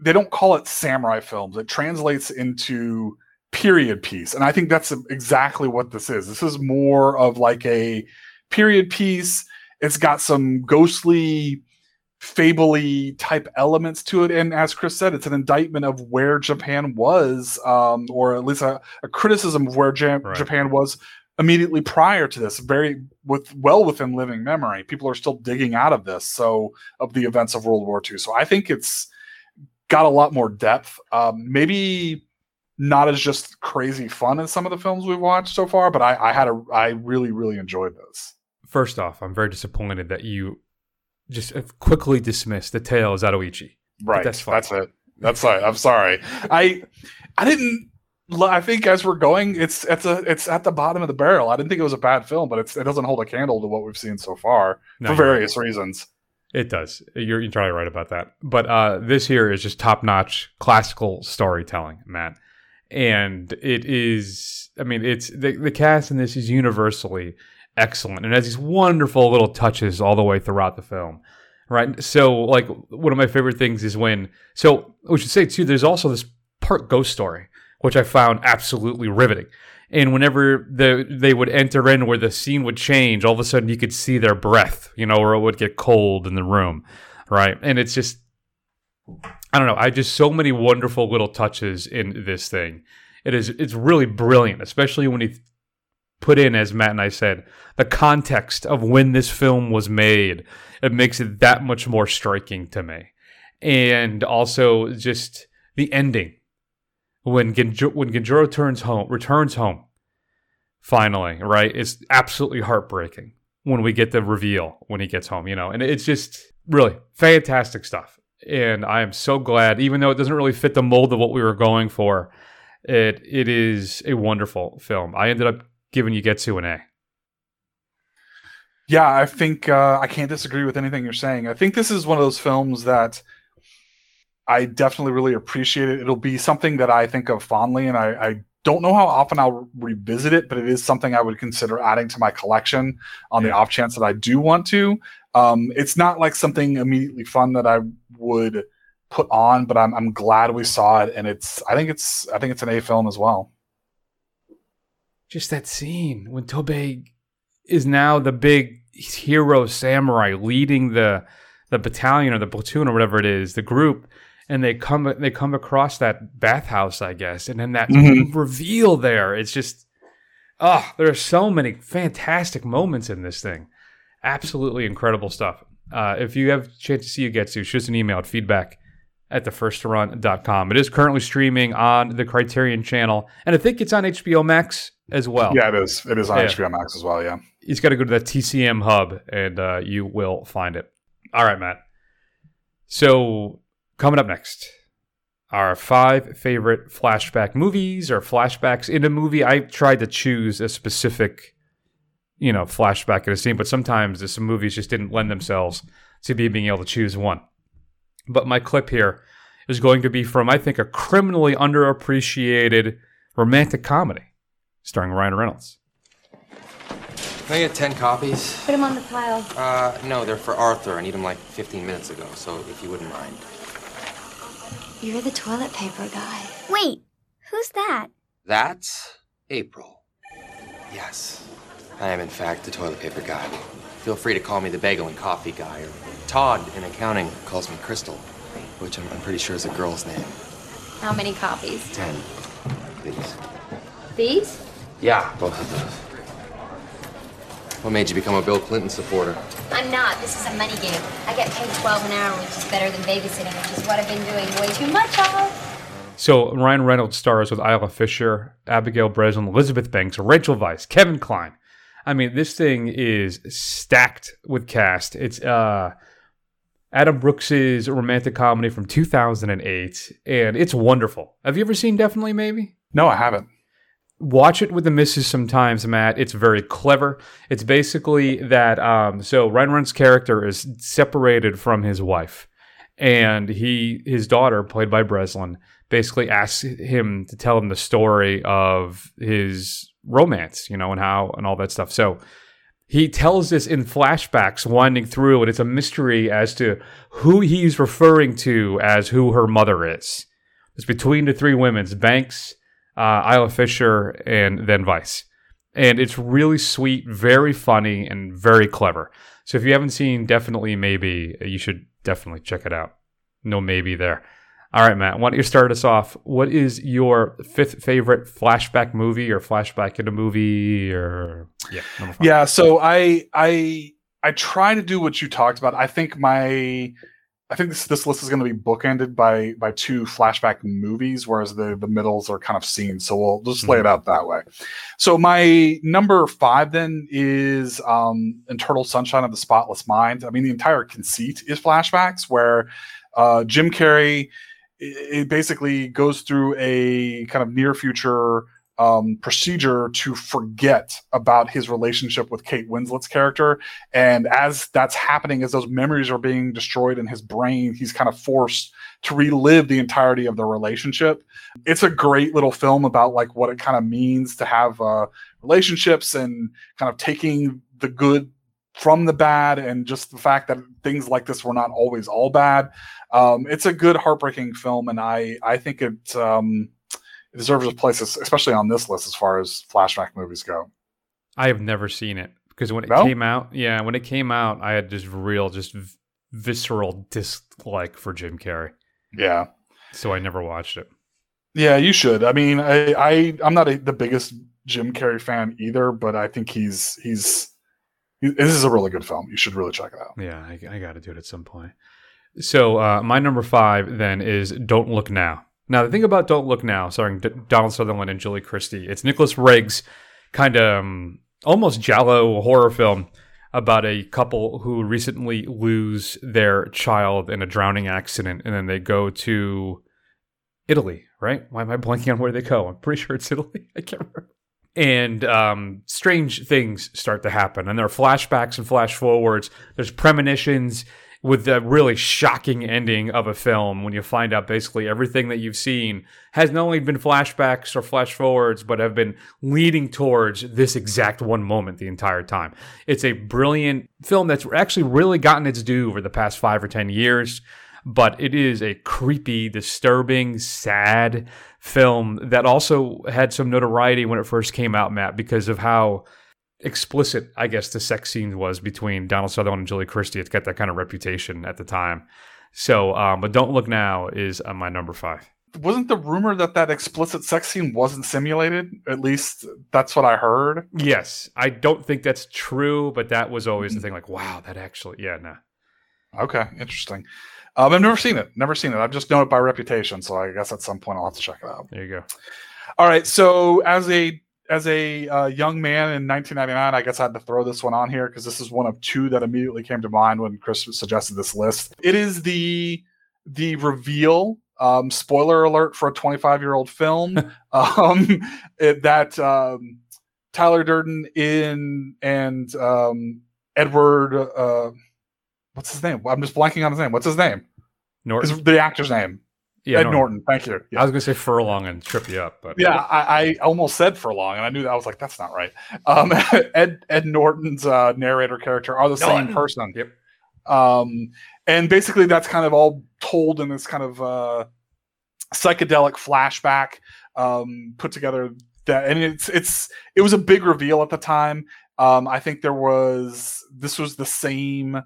They don't call it samurai films. It translates into period piece, and I think that's exactly what this is. This is more of like a period piece. It's got some ghostly fably type elements to it. And as chris said it's an indictment of where japan was um, or at least a, a, criticism of where ja- right. japan was immediately prior to this very with well within living memory. People are still digging out of this so of the events of world war ii so i think it's got a lot more depth. Um, maybe not as just crazy fun as some of the films we've watched so far but i, I had a i really really enjoyed this. First off i'm very disappointed that you just quickly dismiss the tale of Zatoichi. Right. that's fine. That's it. That's fine. I'm sorry. I I didn't. I think as we're going, it's it's a it's at the bottom of the barrel. I didn't think it was a bad film, but it's it doesn't hold a candle to what we've seen so far no, for various right. reasons. It does. You're entirely right about that. But uh, this here is just top notch classical storytelling, Matt. And it is. I mean, it's the the cast in this is universally excellent and has these wonderful little touches all the way throughout the film. Right. So, like, one of my favorite things is when, so we should say too, there's also this part ghost story, which I found absolutely riveting. And whenever the, they would enter in where the scene would change, all of a sudden you could see their breath, you know, or it would get cold in the room. Right. And it's just, I don't know. I just so many wonderful little touches in this thing. It is, it's really brilliant, especially when you put in, as Matt and I said, the context of when this film was made. It makes it that much more striking to me. And also just the ending when Genjo- when Genjuro turns home, returns home, finally, right? It's absolutely heartbreaking when we get the reveal when he gets home, you know, and it's just really fantastic stuff. And I am so glad, even though it doesn't really fit the mold of what we were going for, it it is a wonderful film. I ended up giving Ugetsu an A. Yeah, I think uh, I can't disagree with anything you're saying. I think this is one of those films that I definitely really appreciate it. It'll be something that I think of fondly, and I, I don't know how often I'll revisit it, but it is something I would consider adding to my collection on the off chance that I do want to. Um, it's not like something immediately fun that I would put on, but I'm, I'm glad we saw it, and it's I think it's I think it's an A film as well. Just that scene when Tobey is now the big hero samurai leading the the battalion or the platoon or whatever it is, the group, and they come they come across that bathhouse, I guess, and then that Mhm. reveal there. It's just oh, there are so many fantastic moments in this thing. Absolutely incredible stuff. Uh, if you have a chance to see Ugetsu, shoot us an email at feedback at thefirstrun.com. It is currently streaming on the Criterion channel, and I think it's on HBO Max as well. Yeah, it is. It is on Yeah. HBO Max as well. Yeah. You just got to go to that TCM hub and uh, you will find it. All right, Matt. So, coming up next, our five favorite flashback movies or flashbacks in a movie. I tried to choose a specific, you know, flashback in a scene, but sometimes some movies just didn't lend themselves to me being able to choose one. But my clip here is going to be from, I think, a criminally underappreciated romantic comedy starring Ryan Reynolds. Can I get 10 copies? Put them on the pile. Uh, no, they're for Arthur. I need them like 15 minutes ago, so if you wouldn't mind. You're the toilet paper guy. Wait, who's that? That's April. Yes. I am, in fact, the toilet paper guy. Feel free to call me the bagel and coffee guy, or Todd in accounting calls me Crystal, which I'm, I'm pretty sure is a girl's name. How many copies? 10, please. These? Yeah, both of those. What made you become a Bill Clinton supporter? I'm not. This is a money game. I get paid 12 an hour, which is better than babysitting, which is what I've been doing way too much of. So Ryan Reynolds stars with Isla Fisher, Abigail Breslin, Elizabeth Banks, Rachel Weisz, Kevin Kline. I mean, this thing is stacked with cast. It's uh, Adam Brooks's romantic comedy from 2008, and it's wonderful. Have you ever seen Definitely Maybe? No, I haven't. Watch it with the misses sometimes, Matt. It's very clever. It's basically that um, so Ryan Reynolds' character is separated from his wife, and he his daughter, played by Breslin, basically asks him to tell him the story of his romance, you know, and how and all that stuff. So he tells this in flashbacks, winding through, and it's a mystery as to who he's referring to as who her mother is. It's between the three women's Banks, uh, Isla Fisher, and then Weisz. And it's really sweet, very funny, and very clever. So if you haven't seen Definitely Maybe, you should definitely check it out. No maybe there. All right, Matt, why don't you start us off? What is your fifth favorite flashback movie or flashback in a movie or yeah. Yeah, so I I I try to do what you talked about. I think my I think this this list is going to be bookended by by two flashback movies, whereas the the middles are kind of scenes. So we'll just lay it out that way. So my number five then is um Eternal Sunshine of the Spotless Mind. I mean, the entire conceit is flashbacks where uh, Jim Carrey it it basically goes through a kind of near future um, procedure to forget about his relationship with Kate Winslet's character. And as that's happening, as those memories are being destroyed in his brain, he's kind of forced to relive the entirety of the relationship. It's a great little film about like what it kind of means to have uh, relationships and kind of taking the good from the bad and just the fact that things like this were not always all bad. Um, it's a good heartbreaking film, and I I think it um, it deserves a place, especially on this list as far as flashback movies go. I have never seen it because when it No? came out, yeah, when it came out, I had just real, just v- visceral dislike for Jim Carrey. Yeah. So I never watched it. Yeah, you should. I mean, I, I I'm not a, the biggest Jim Carrey fan either, but I think he's he's he, this is a really good film. You should really check it out. Yeah, I, I got to do it at some point. So uh, my number five then is Don't Look Now. Now the thing about Don't Look Now, starring D- Donald Sutherland and Julie Christie, it's Nicolas Roeg, kind of um, almost giallo horror film about a couple who recently lose their child in a drowning accident, and then they go to Italy. Right? Why am I blanking on where they go? I'm pretty sure it's Italy. I can't remember and um, strange things start to happen. And there are flashbacks and flash forwards. There's premonitions with the really shocking ending of a film when you find out basically everything that you've seen has not only been flashbacks or flash forwards, but have been leading towards this exact one moment the entire time. It's a brilliant film that's actually really gotten its due over the past five or 10 years but it is a creepy, disturbing, sad film that also had some notoriety when it first came out, Matt, because of how explicit, I guess, the sex scene was between Donald Sutherland and Julie Christie. It's got that kind of reputation at the time. So, um, but Don't Look Now is uh, my number five. Wasn't the rumor that that explicit sex scene wasn't simulated? At least that's what I heard. Yes, I don't think that's true, but that was always the thing. Like, wow, that actually, yeah, no. Okay, interesting. Um, I've never seen it. Never seen it. I've just known it by reputation. So I guess at some point I'll have to check it out. There you go. All right. So as a as a uh, young man in 1999, I guess I had to throw this one on here because this is one of two that immediately came to mind when Chris suggested this list. It is the the reveal. Um, spoiler alert for a 25 year old film. um, it, that um, Tyler Durden in and um, Edward. Uh, what's his name? I'm just blanking on his name. What's his name? Norton. His- the actor's name. Yeah, Ed Norton. Norton. Thank you. I was going to say Furlong and trip you up, but Yeah, I, I almost said Furlong, and I knew that I was like, that's not right. Um, Ed Ed Norton's uh, narrator character are the same person. Yep. Um, and basically, that's kind of all told in this kind of uh, psychedelic flashback um, put together. That and it's it's it was a big reveal at the time. Um, I think there was this was the same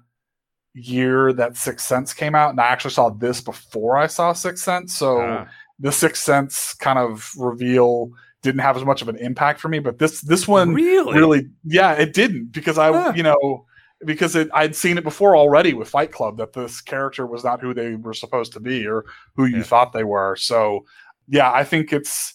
year that Sixth Sense came out, and I actually saw this before I saw Sixth Sense. So Ah. the Sixth Sense kind of reveal didn't have as much of an impact for me, but this this one Really? really yeah, it didn't because I you know because it, I'd seen it before already with Fight Club that this character was not who they were supposed to be or who you thought they were. So yeah, I think it's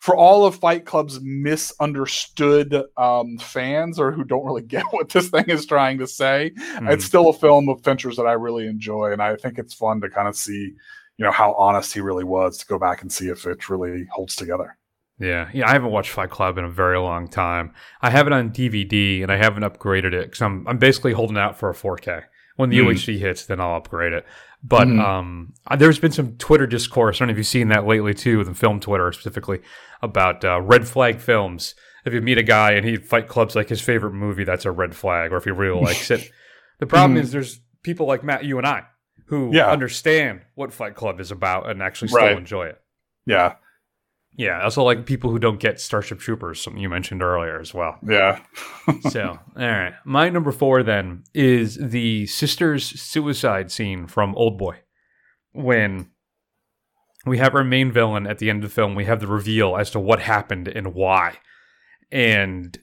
for all of Fight Club's misunderstood um, fans or who don't really get what this thing is trying to say, Mhm. it's still a film of Fincher's that I really enjoy, and I think it's fun to kind of see, you know, how honest he really was to go back and see if it really holds together. Yeah, yeah. I haven't watched Fight Club in a very long time. I have it on DVD and I haven't upgraded it because I'm I'm basically holding out for a 4K. When the Mm. UHD hits, then I'll upgrade it. But Mhm. um, uh, there's been some Twitter discourse. I don't know if you've seen that lately too, the film Twitter specifically about uh, red flag films. If you meet a guy and he Fight Club's like his favorite movie, that's a red flag. Or if he really likes it, the problem Mhm. is there's people like Matt, you and I, who Yeah. understand what Fight Club is about and actually still Right. enjoy it. Yeah, Yeah, also like people who don't get Starship Troopers, something you mentioned earlier as well. yeah. so, all right. My number four then is the sister's suicide scene from Old Boy. When we have our main villain at the end of the film, we have the reveal as to what happened and why. And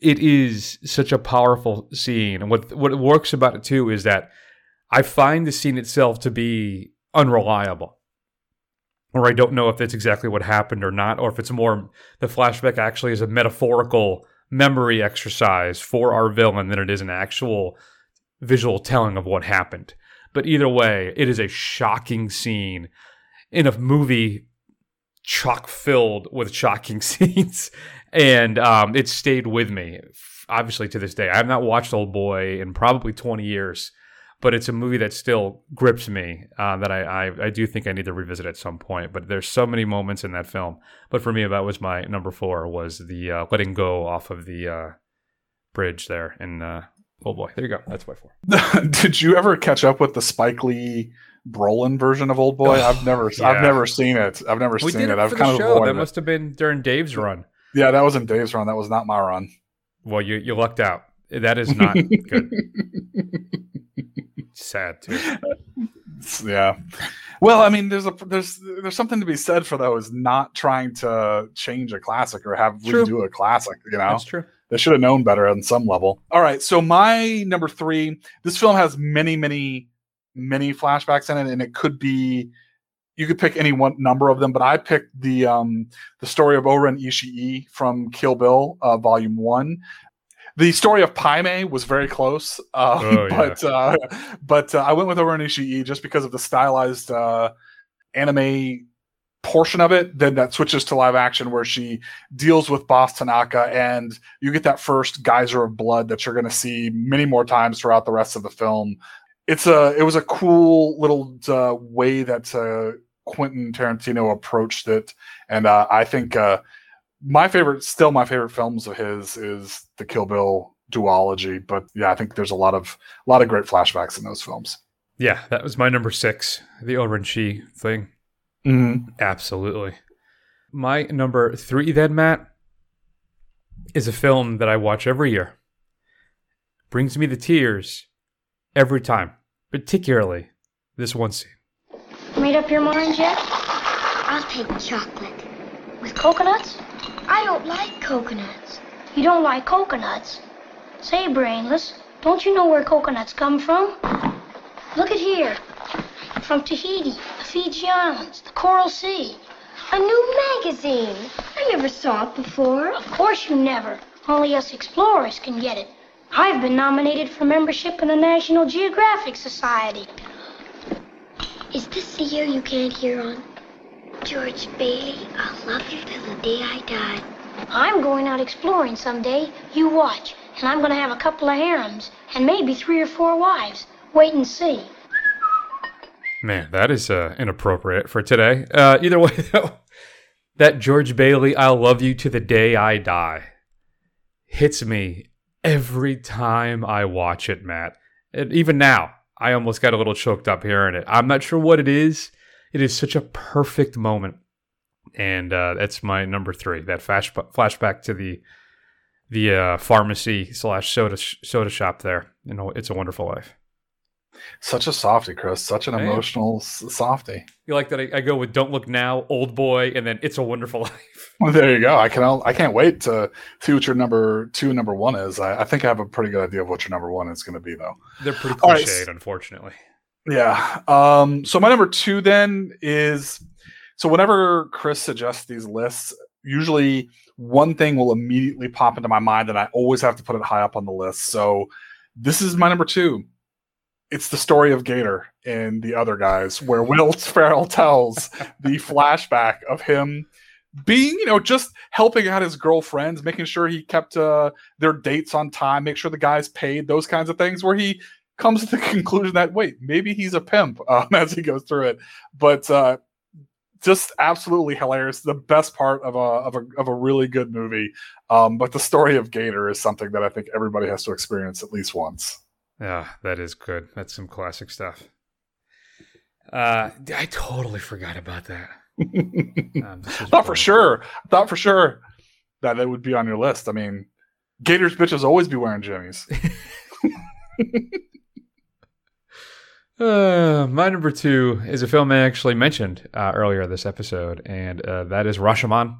it is such a powerful scene. And what what works about it too is that I find the scene itself to be unreliable or I don't know if that's exactly what happened or not, or if it's more the flashback actually is a metaphorical memory exercise for our villain than it is an actual visual telling of what happened. But either way, it is a shocking scene in a movie chock filled with shocking scenes, and um, it stayed with me. Obviously, to this day, I have not watched Old Boy in probably twenty years but it's a movie that still grips me uh, that I, I I do think I need to revisit at some point. But there's so many moments in that film. But for me, that was my number four was the uh, letting go off of the uh, bridge there in uh, oh boy, there you go. That's my four. Did you ever catch up with the Spike Lee Brolin version of Old Boy? I've never, Yeah. I've never seen it. I've never We seen it. it I've kind the of show. That must have been during Dave's run. Yeah, that wasn't Dave's run. That was not my run. Well, you you lucked out. That is not good. Sad too. Yeah. Well, I mean, there's a there's there's something to be said for those not trying to change a classic or have True. redo a classic. You know, That's true. They should have known better on some level. All right, so my number three. This film has many, many, many flashbacks in it, and it could be. You could pick any one number of them, but I picked the um the story of Oren Ishii from Kill Bill, uh, Volume One. The story of Pai Mei was very close, uh, Oh, yeah. but uh, but uh, I went with Oren Ishii just because of the stylized uh, anime portion of it. Then that switches to live action where she deals with Boss Tanaka, and you get that first geyser of blood that you're going to see many more times throughout the rest of the film. It's a it was a cool little uh, way that uh, Quentin Tarantino approached it, and uh, I think uh, my favorite, still my favorite films of his is the Kill Bill duology. But yeah, I think there's a lot of a lot of great flashbacks in those films. Yeah, that was my number six, the Oren Shi thing. Mhm. Absolutely. My number three, then, Matt, is a film that I watch every year. Brings me the tears every time, particularly this one scene. Made up your mind yet? I'll take chocolate. With coconuts? I don't like coconuts. You don't like coconuts? Say, brainless, don't you know where coconuts come from? Look at here. From Tahiti, the Fiji Islands, the Coral Sea. A new magazine. I never saw it before. Of course you never. Only us explorers can get it. I've been nominated for membership in the National Geographic Society. Is this the year you can't hear on? George Bailey, I'll love you till the day I die. I'm going out exploring someday. You watch. And I'm going to have a couple of harems and maybe three or four wives. Wait and see. Man, that is uh, inappropriate for today. Uh, either way, though, that George Bailey, I'll love you to the day I die, hits me every time I watch it, Matt. And even now, I almost got a little choked up hearing it. I'm not sure what it is. It is such a perfect moment. And uh, that's my number three. That flash- flashback to the the uh, pharmacy slash soda sh- soda shop there. You know, it's a wonderful life. Such a softy, Chris. Such an I emotional s- softy. You like that? I, I go with "Don't Look Now," "Old Boy," and then "It's a Wonderful Life." Well, there you go. I can. I can't wait to see what your number two number one is. I, I think I have a pretty good idea of what your number one is going to be, though. They're pretty All right, cliched, unfortunately. Yeah. Um, so my number two then is so whenever Chris suggests these lists, usually one thing will immediately pop into my mind, and I always have to put it high up on the list. So this is my number two. It's the story of Gator and the other guys, where Will Ferrell tells the flashback of him being, you know, just helping out his girlfriends, making sure he kept uh, their dates on time, make sure the guys paid, those kinds of things, where he comes to the conclusion that wait, maybe he's a pimp um, as he goes through it. But uh, just absolutely hilarious. The best part of a of a of a really good movie. Um, but the story of Gator is something that I think everybody has to experience at least once. Yeah, that is good. That's some classic stuff. Uh, I totally forgot about that. Um, Thought for sure. Thought for sure that it would be on your list. I mean, Gator's bitches always be wearing jimmies. Uh, my number two is a film I actually mentioned uh, earlier this episode, and uh, that is Rashomon.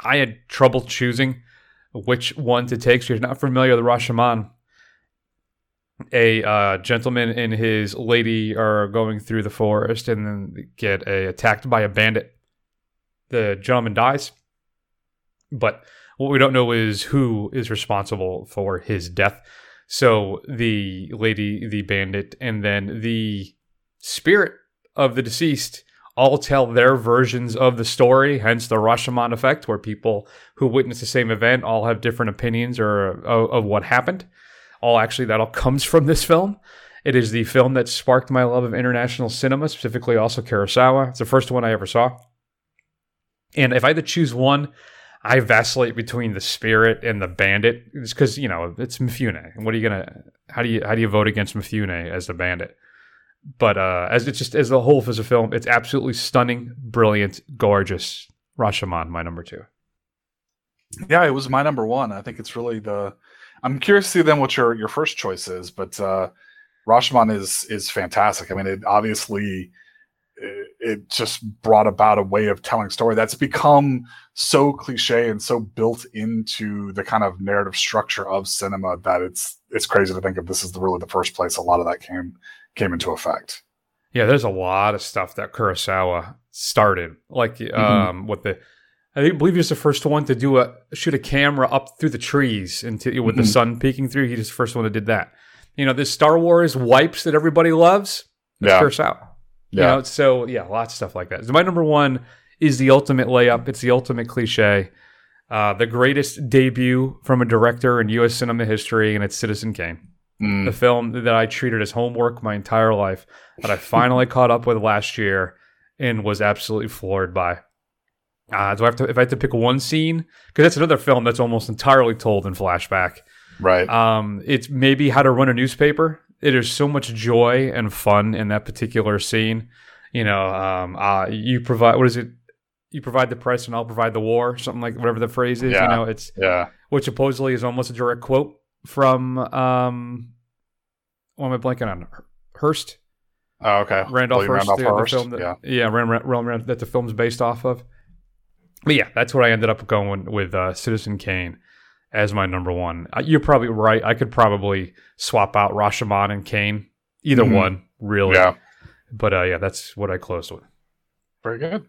I had trouble choosing which one to take. So you're not familiar with Rashomon, a uh, gentleman and his lady are going through the forest and then get a, attacked by a bandit. The gentleman dies, but what we don't know is who is responsible for his death. So the lady, the bandit, and then the spirit of the deceased all tell their versions of the story, hence the Rashomon effect, where people who witness the same event all have different opinions or of, of what happened. All actually, that all comes from this film. It is the film that sparked my love of international cinema, specifically also Kurosawa. It's the first one I ever saw. And if I had to choose one, I vacillate between the spirit and the bandit. Because you know it's Mifune. And what are you gonna? How do you how do you vote against Mifune as the bandit? But uh, as it's just as a whole as a film, it's absolutely stunning, brilliant, gorgeous. Rashomon, my number two. Yeah, it was my number one. I think it's really the. I'm curious to see then what your your first choice is, but uh, Rashomon is is fantastic. I mean, it obviously it, it just brought about a way of telling story that's become so cliche and so built into the kind of narrative structure of cinema that it's it's crazy to think of this is the, really the first place a lot of that came came into effect. Yeah, there's a lot of stuff that Kurosawa started, like Mm-hmm. um, with the. I think- believe he was the first one to do a shoot a camera up through the trees into with the Mhm. sun peeking through. He was the first one that did that. You know, this Star Wars wipes that everybody loves. That's Yeah. Kurosawa. You Yeah. know, so yeah, lots of stuff like that. So my number one is the ultimate layup. It's the ultimate cliche. Uh, the greatest debut from a director in U.S. cinema history, and it's Citizen Kane. Mm. The film that I treated as homework my entire life, that I finally caught up with last year and was absolutely floored by. Uh, do I have to, if I had to pick one scene, because that's another film that's almost entirely told in flashback. Right. Um, it's maybe how to run a newspaper. It is so much joy and fun in that particular scene. You know, um, uh, you provide what is it? You provide the press, and I'll provide the war. Something like whatever the phrase is. Yeah. You know, it's Yeah. which supposedly is almost a direct quote from um, what am I blanking on? Hearst. Oh, okay. Randolph Hearst, Randolph the, the film that, yeah. yeah, Ran, Ran, Ran- that the film's based off of. But yeah, that's what I ended up going with uh, Citizen Kane as my number one. You're probably right. I could probably swap out Rashomon and Kane, either Mhm. one, really. Yeah. But uh, yeah, that's what I closed with. Very good.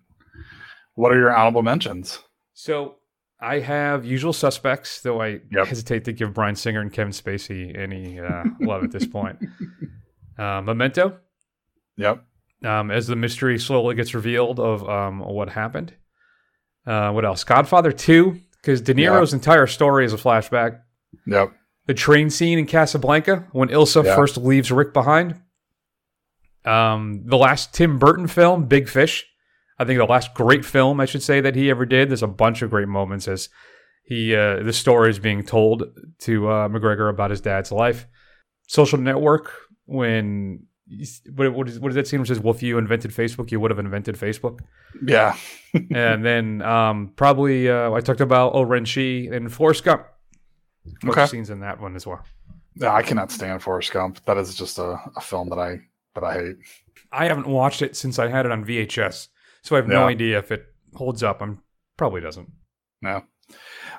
What are your honorable mentions? So I have Usual Suspects, though I Yep. hesitate to give Bryan Singer and Kevin Spacey any uh, love at this point. Uh, Memento. Yep. Um, as the mystery slowly gets revealed of um, what happened. Uh, what else? Godfather 2, because De Niro's entire story is a flashback. Yep. The train scene in Casablanca when Ilsa Yeah. first leaves Rick behind. Um, the last Tim Burton film, Big Fish. I think the last great film, I should say, that he ever did. There's a bunch of great moments as he uh, the story is being told to uh, McGregor about his dad's life. Social Network when what, what, is, what is that scene which says, "Well, if you invented Facebook, you would have invented Facebook." Yeah. and then um, probably uh, I talked about Oh and Forrest Gump. Okay. scenes in that one as well. Yeah, I cannot stand Forrest Gump. That is just a, a film that I that I hate. I haven't watched it since I had it on VHS, so I have no idea if it holds up. I'm probably doesn't. No.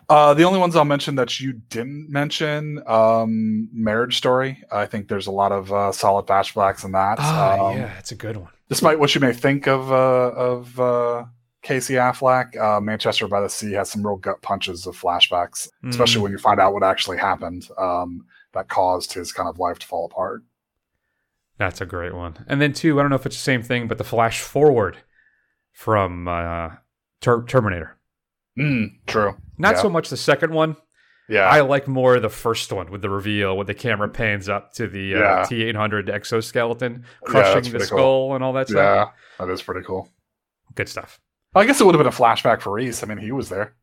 Uh, the only ones I'll mention that you didn't mention, um, Marriage Story. I think there's a lot of uh, solid flashbacks in that. Ah, Um, yeah, it's a good one. Despite what you may think of uh, of uh, Casey Affleck, uh, Manchester by the Sea has some real gut punches of flashbacks, especially Mm. when you find out what actually happened um, that caused his kind of life to fall apart. That's a great one. And then two, I don't know if it's the same thing, but the flash forward from uh, Ter- Terminator. Mm, true. Not Yeah. so much the second one. Yeah. I like more the first one with the reveal, with the camera pans up to the uh, Yeah. T eight hundred exoskeleton crushing that's the skull cool. and all that stuff. Yeah, that is pretty cool. Good stuff. I guess it would have been a flashback for Reese. I mean, he was there.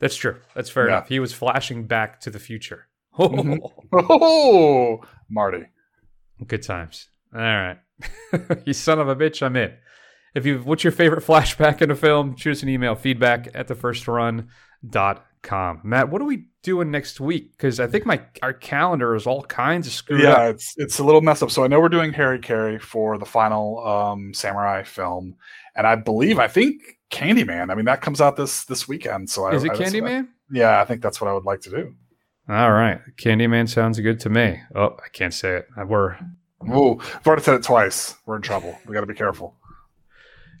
That's true. That's fair Yeah. enough. He was flashing back to the future. Mhm. Oh, Marty. Good times. All right. you son of a bitch, I'm in. If you what's your favorite flashback in a film, shoot us an email, feedback at the first run dot com. Matt, what are we doing next week? Because I think my our calendar is all kinds of screwed yeah, up. it's it's a little messed up. So I know we're doing Harakiri for the final um, Samurai film, and I believe I think Candyman. I mean, that comes out this this weekend. So I, Is it I- Candyman? Yeah, I think that's what I would like to do. All right. Candyman sounds good to me. Oh, I can't say it. We're oh, I've already said it twice. We're in trouble. We got to be careful.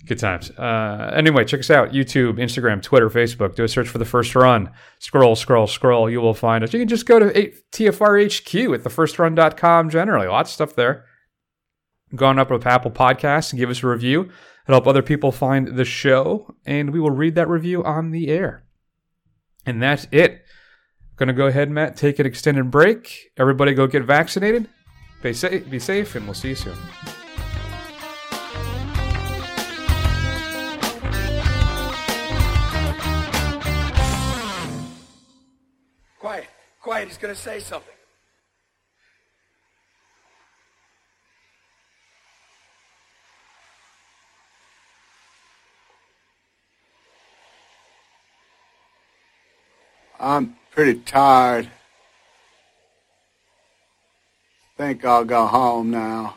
Good times. Uh, anyway, check us out YouTube, Instagram, Twitter, Facebook. Do a search for the first run. Scroll, scroll, scroll. You will find us. You can just go to TFRHQ TFR HQ at thefirstrun.com generally. Lots of stuff there. Go on up with Apple Podcasts and give us a review. It'll help other people find the show, and we will read that review on the air. And that's it. Gonna go ahead, Matt, take an extended break. Everybody go get vaccinated. Be safe, be safe, and we'll see you soon. Quiet. Quiet. He's gonna say something. I'm pretty tired. Think I'll go home now.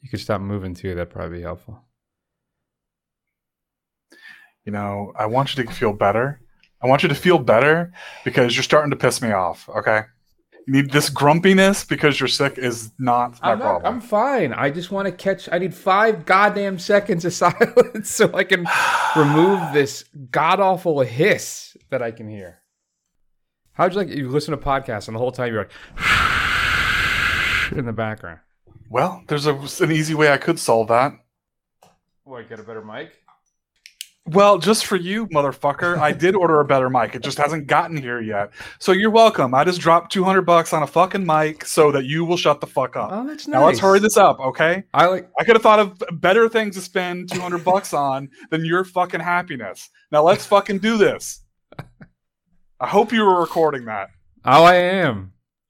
You could stop moving too. That'd probably be helpful. You know, I want you to feel better. I want you to feel better because you're starting to piss me off. Okay. You need this grumpiness because you're sick is not my I'm, not, problem. I'm fine. I just want to catch. I need five goddamn seconds of silence so I can remove this god awful hiss that I can hear. How'd you like? You listen to podcasts and the whole time you're like in the background. Well, there's a, an easy way I could solve that. What? Get a better mic. Well, just for you, motherfucker, I did order a better mic. It just hasn't gotten here yet. So you're welcome. I just dropped 200 bucks on a fucking mic so that you will shut the fuck up. Oh, that's nice. Now let's hurry this up, okay? I like. I could have thought of better things to spend 200 bucks on than your fucking happiness. Now let's fucking do this. I hope you were recording that. Oh, I am.